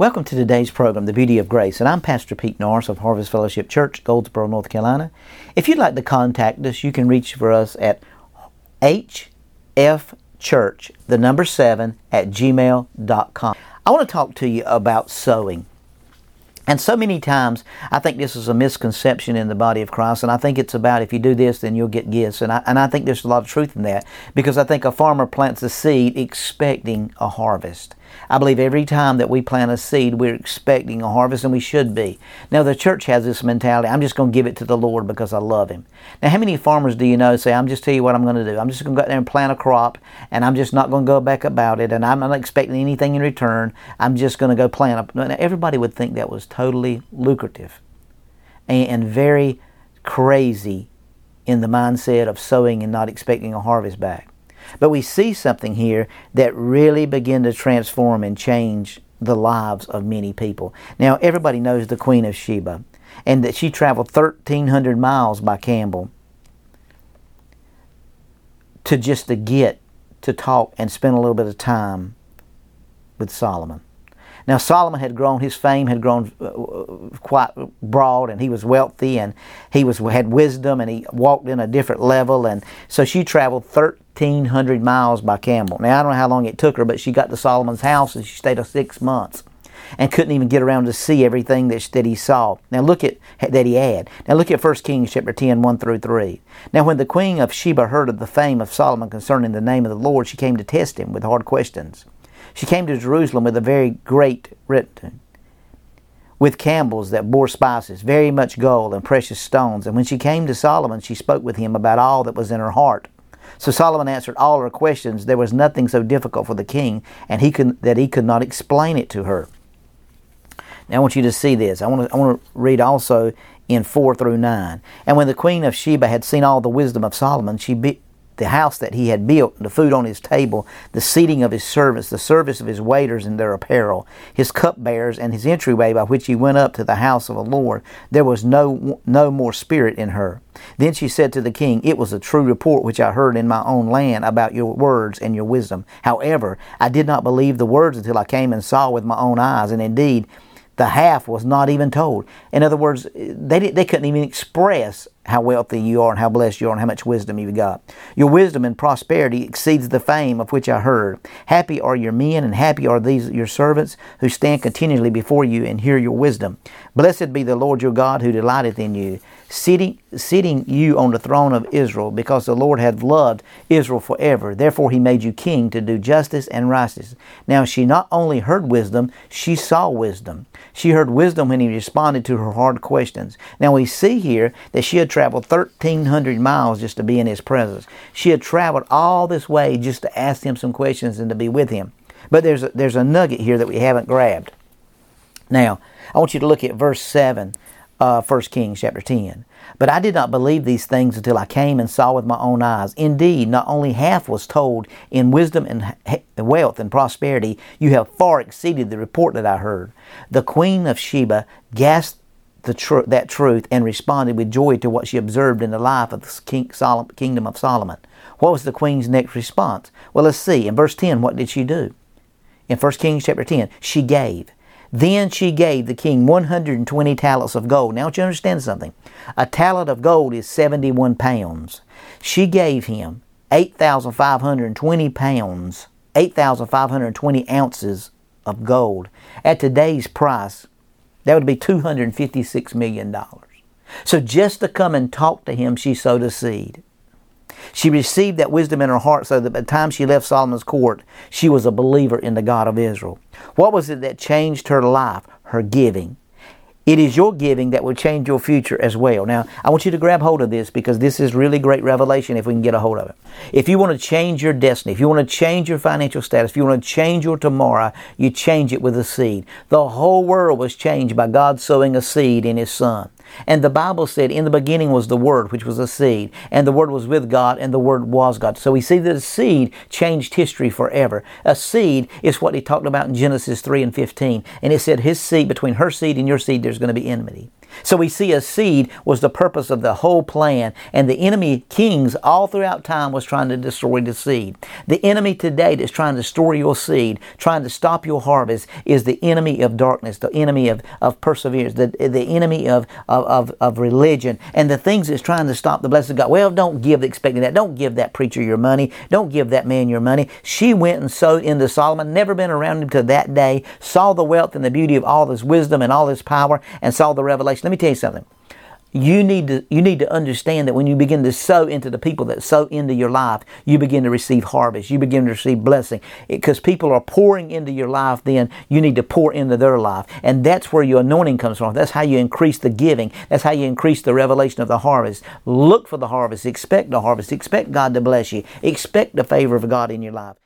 Welcome to today's program, The Beauty of Grace, and I'm Pastor Pete Norris of Harvest Fellowship Church, Goldsboro, North Carolina. If you'd like to contact us, you can reach for us at hfchurch, the number 7, at gmail.com. I want to talk to you about sowing. And so many times, I think this is a misconception in the body of Christ, and I think it's about if you do this, then you'll get gifts. And I, and I think there's a lot of truth in that because I think a farmer plants a seed expecting a harvest. I believe every time that we plant a seed, we're expecting a harvest, and we should be. Now, the church has this mentality I'm just going to give it to the Lord because I love Him. Now, how many farmers do you know say, I'm just tell you what I'm going to do? I'm just going to go out there and plant a crop, and I'm just not going to go back about it, and I'm not expecting anything in return. I'm just going to go plant. Now, everybody would think that was totally lucrative and very crazy in the mindset of sowing and not expecting a harvest back. But we see something here that really began to transform and change the lives of many people. Now, everybody knows the Queen of Sheba and that she traveled 1,300 miles by camel to just to get to talk and spend a little bit of time with Solomon. Now, Solomon had grown, his fame had grown uh, uh, quite broad, and he was wealthy, and he was, had wisdom, and he walked in a different level. And so she traveled thir- 1,800 miles by camel. Now, I don't know how long it took her, but she got to Solomon's house and she stayed there six months and couldn't even get around to see everything that, that he saw. Now look at that he had. Now look at 1 Kings chapter 10, 1 through 3. Now when the queen of Sheba heard of the fame of Solomon concerning the name of the Lord, she came to test him with hard questions. She came to Jerusalem with a very great retinue, with camels that bore spices, very much gold and precious stones. And when she came to Solomon, she spoke with him about all that was in her heart. So Solomon answered all her questions. There was nothing so difficult for the king, and he could, that he could not explain it to her. Now I want you to see this. I want to, I want to read also in 4 through 9. And when the queen of Sheba had seen all the wisdom of Solomon, she, be, the house that he had built, the food on his table, the seating of his servants, the service of his waiters and their apparel, his cupbearers, and his entryway by which he went up to the house of the Lord, there was no, no more spirit in her. Then she said to the king, It was a true report which I heard in my own land about your words and your wisdom. However, I did not believe the words until I came and saw with my own eyes, and indeed, the half was not even told. In other words, they, they couldn't even express how wealthy you are and how blessed you are and how much wisdom you've got. Your wisdom and prosperity exceeds the fame of which I heard. Happy are your men and happy are these your servants who stand continually before you and hear your wisdom. Blessed be the Lord your God who delighteth in you, sitting, sitting you on the throne of Israel, because the Lord hath loved Israel forever. Therefore he made you king to do justice and righteousness. Now she not only heard wisdom, she saw wisdom. She heard wisdom when he responded to her hard questions. Now we see here that she had traveled 1,300 miles just to be in his presence. She had traveled all this way just to ask him some questions and to be with him. But there's a, there's a nugget here that we haven't grabbed. Now, I want you to look at verse 7, uh, 1 Kings chapter 10. But I did not believe these things until I came and saw with my own eyes. Indeed, not only half was told in wisdom and wealth and prosperity, you have far exceeded the report that I heard. The queen of Sheba gasped the tr- that truth and responded with joy to what she observed in the life of the king, kingdom of Solomon. What was the queen's next response? Well, let's see. In verse 10, what did she do? In 1 Kings chapter 10, she gave. Then she gave the king 120 talents of gold. Now, do you understand something. A talent of gold is 71 pounds. She gave him 8,520 pounds, 8,520 ounces of gold. At today's price, that would be $256 million. So just to come and talk to him, she sowed a seed. She received that wisdom in her heart so that by the time she left Solomon's court, she was a believer in the God of Israel. What was it that changed her life? Her giving. It is your giving that will change your future as well. Now, I want you to grab hold of this because this is really great revelation if we can get a hold of it. If you want to change your destiny, if you want to change your financial status, if you want to change your tomorrow, you change it with a seed. The whole world was changed by God sowing a seed in His Son. And the Bible said, In the beginning was the Word, which was a seed, and the Word was with God, and the Word was God. So we see that a seed changed history forever. A seed is what he talked about in Genesis 3 and 15. And it said, His seed, between her seed and your seed, there's going to be enmity. So we see a seed was the purpose of the whole plan, and the enemy kings all throughout time was trying to destroy the seed. The enemy today that's trying to destroy your seed, trying to stop your harvest, is the enemy of darkness, the enemy of, of perseverance, the, the enemy of, of, of, religion, and the things that's trying to stop the blessing of God. Well, don't give expecting that. Don't give that preacher your money. Don't give that man your money. She went and sowed into Solomon, never been around him to that day, saw the wealth and the beauty of all his wisdom and all his power, and saw the revelation. Let me tell you something. You need to you need to understand that when you begin to sow into the people that sow into your life you begin to receive harvest. You begin to receive blessing. Because people are pouring into your life then you need to pour into their life. And that's where your anointing comes from. That's how you increase the giving. That's how you increase the revelation of the harvest. Look for the harvest. Expect the harvest. Expect god to bless you. Expect the favor of god in your life